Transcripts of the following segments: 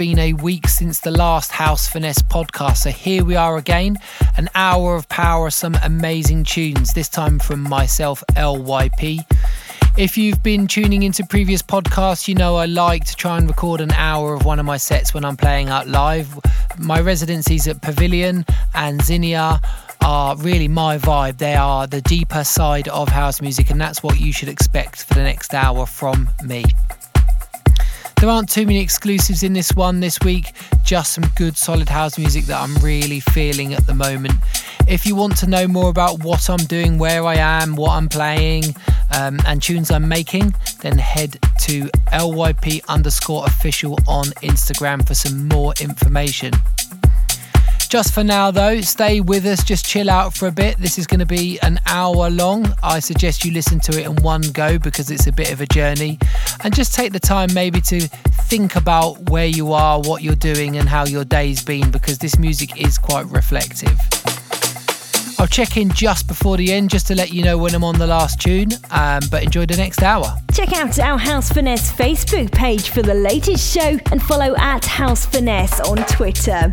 been a week since the last House Finesse podcast, so here we are again. An hour of power, some amazing tunes, this time from myself, LYP. If you've been tuning into previous podcasts, you know I like to try and record an hour of one of my sets when I'm playing out live. My residencies at Pavilion and Zinnia are really my vibe. They are the deeper side of house music, and that's what you should expect for the next hour from me. There aren't too many exclusives in this one this week, just some good solid house music that I'm really feeling at the moment. If you want to know more about what I'm doing, where I am, what I'm playing, um, and tunes I'm making, then head to LYP underscore official on Instagram for some more information. Just for now, though, stay with us, just chill out for a bit. This is going to be an hour long. I suggest you listen to it in one go because it's a bit of a journey. And just take the time maybe to think about where you are, what you're doing, and how your day's been because this music is quite reflective. I'll check in just before the end just to let you know when I'm on the last tune, um, but enjoy the next hour. Check out our House Finesse Facebook page for the latest show and follow at House Finesse on Twitter.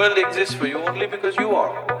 world exists for you only because you are.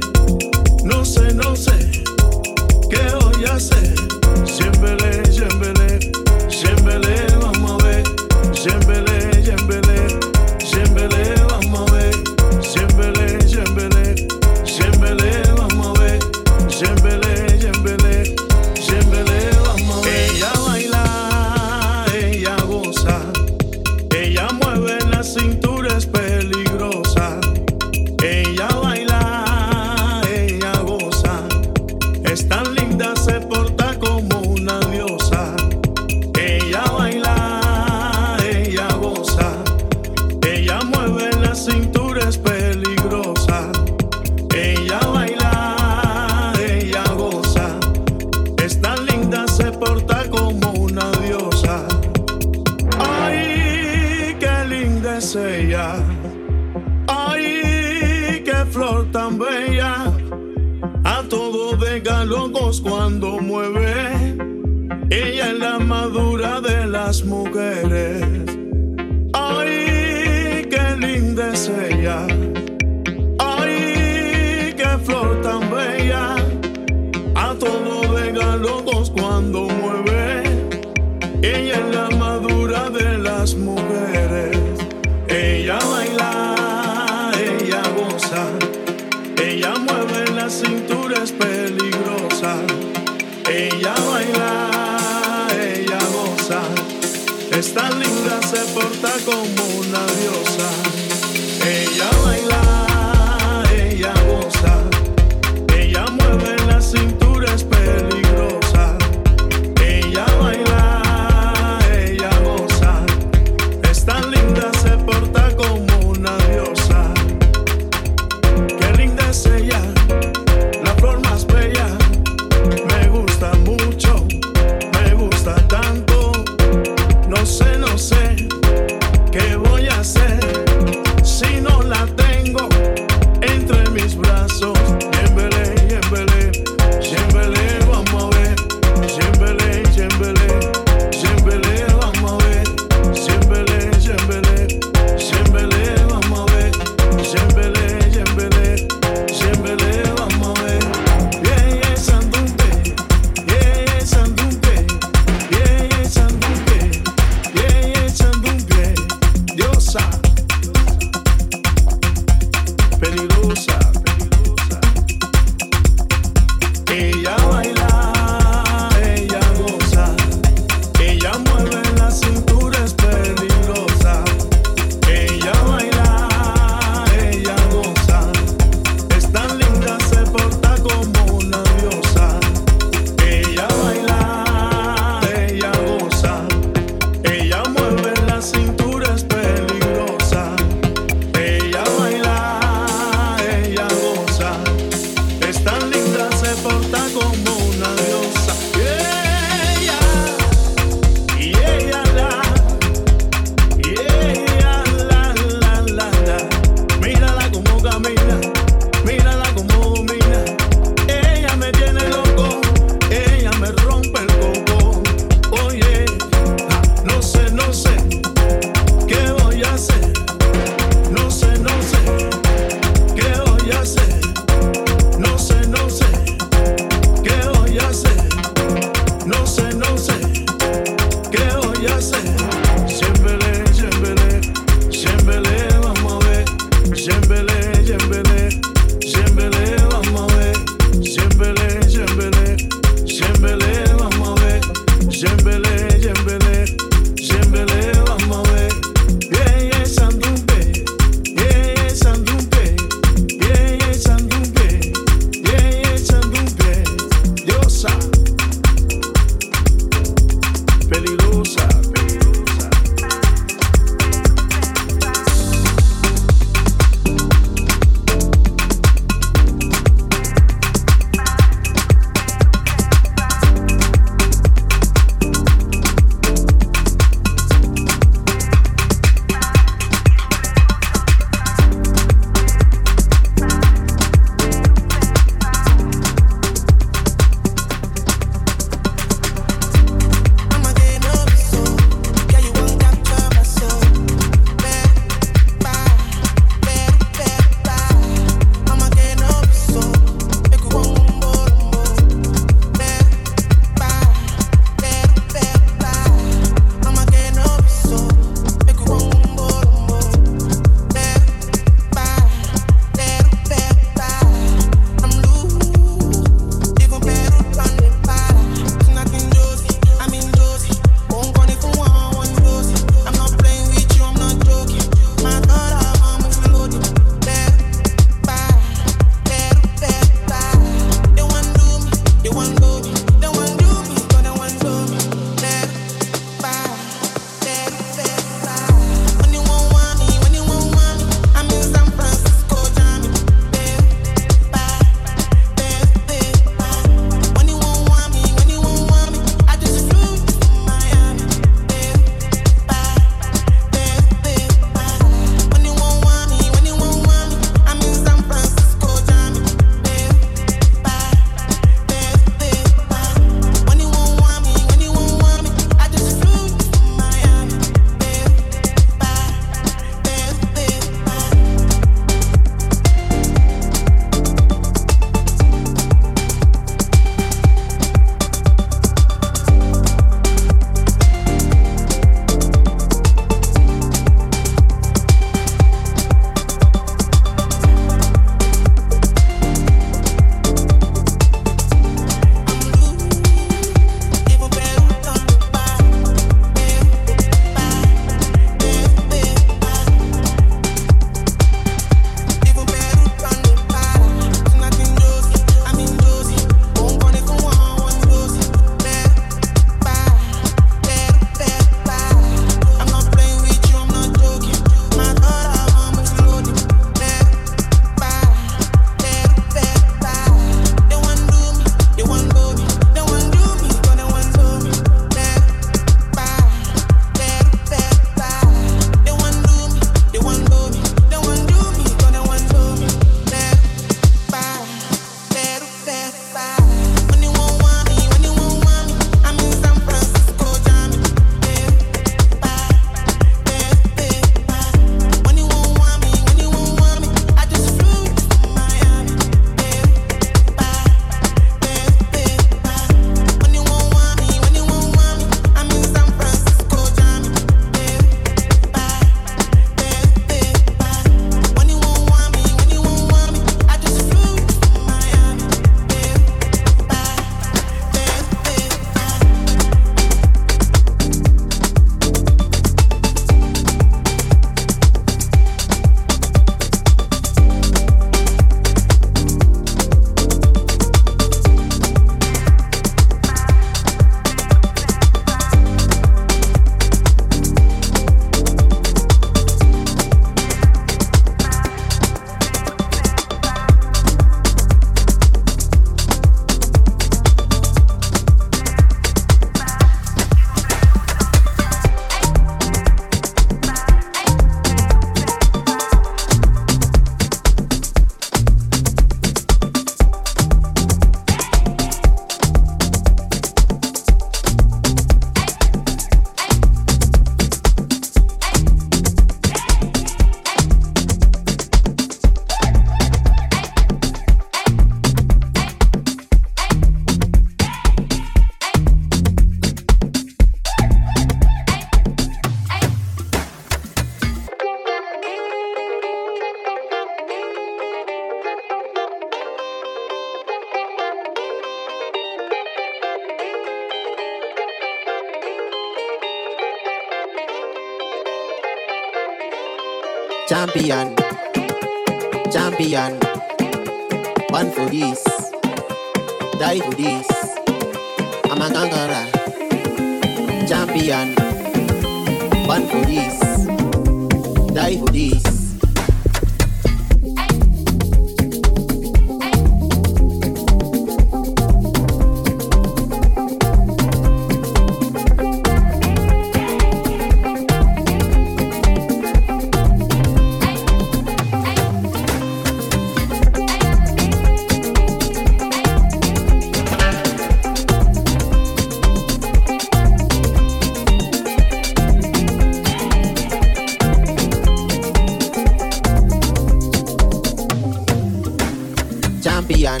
champion,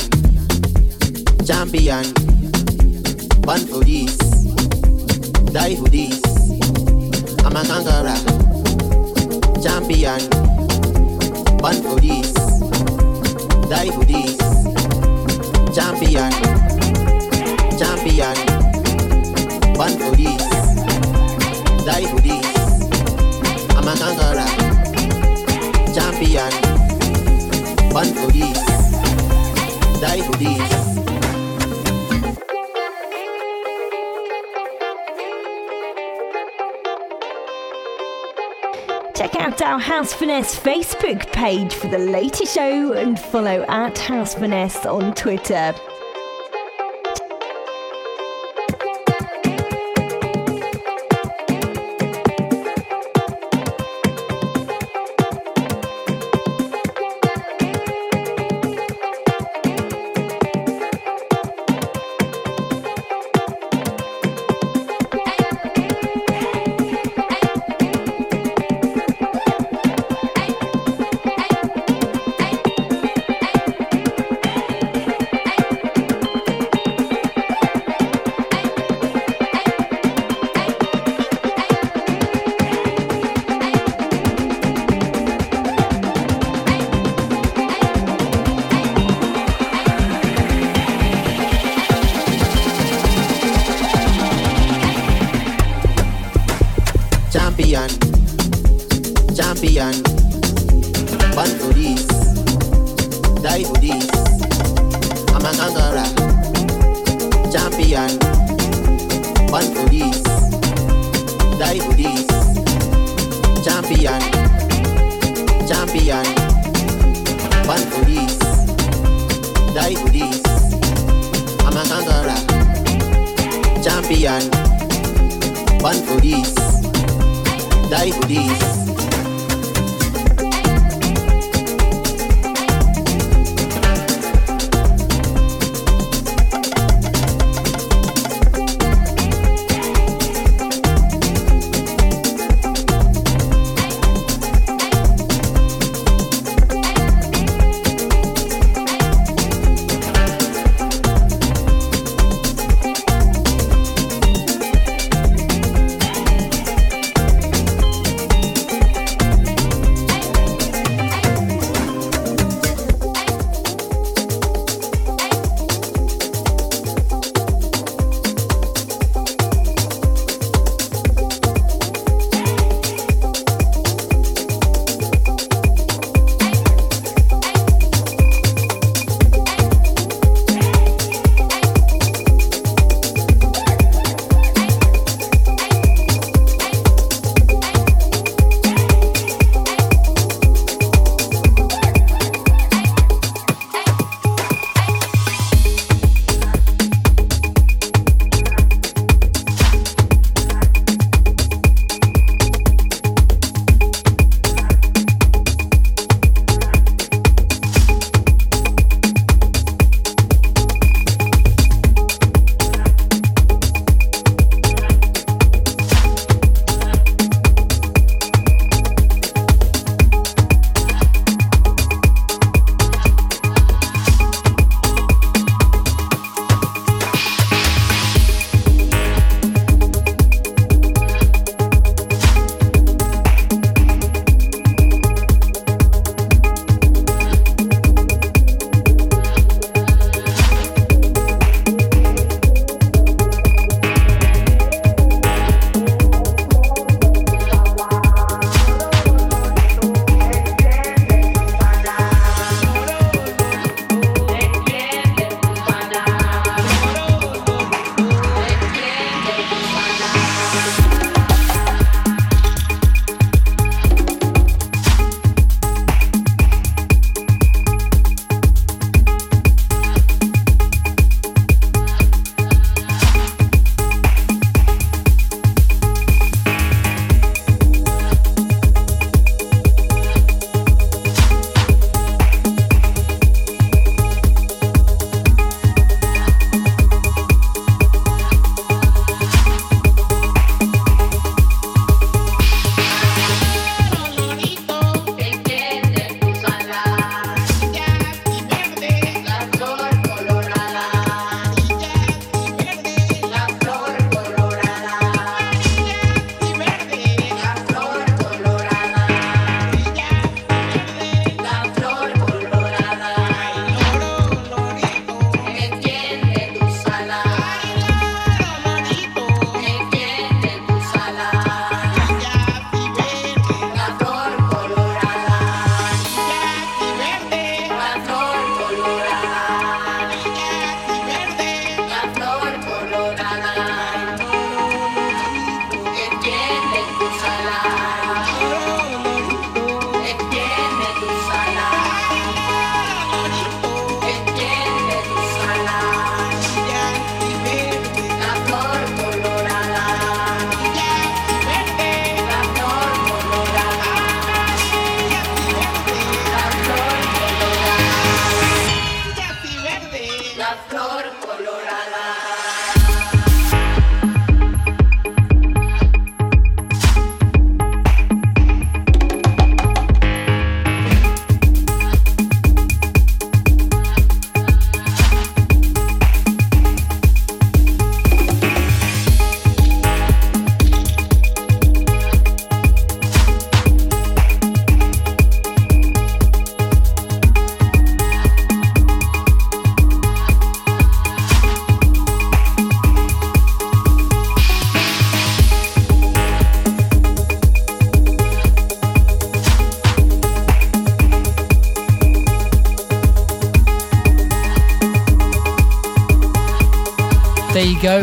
champion. Born for this, die for this. I'm a kangaroo, champion. Born for this, die for this. Champion, champion. Born for this, die for this. I'm a kangaroo, champion. Born for this. Finesse Facebook page for the latest show and follow at House Finesse on Twitter. One for this, die for this. Champion, champion. One for this, die for this. I'm a conqueror. Champion, One for this, die for this.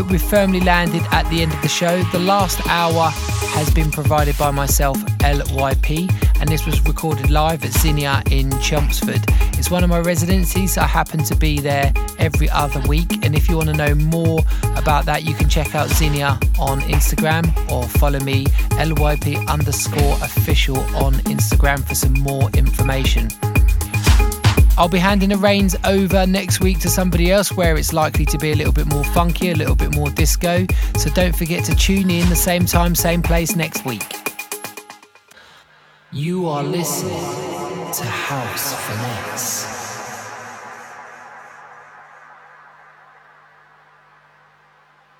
We've firmly landed at the end of the show. The last hour has been provided by myself, LYP, and this was recorded live at Zinnia in Chelmsford. It's one of my residencies. I happen to be there every other week, and if you want to know more about that, you can check out Zinnia on Instagram or follow me, LYP underscore official on Instagram for some more information. I'll be handing the reins over next week to somebody else where it's likely to be a little bit more funky, a little bit more disco. So don't forget to tune in the same time, same place next week. You are listening to House Finesse.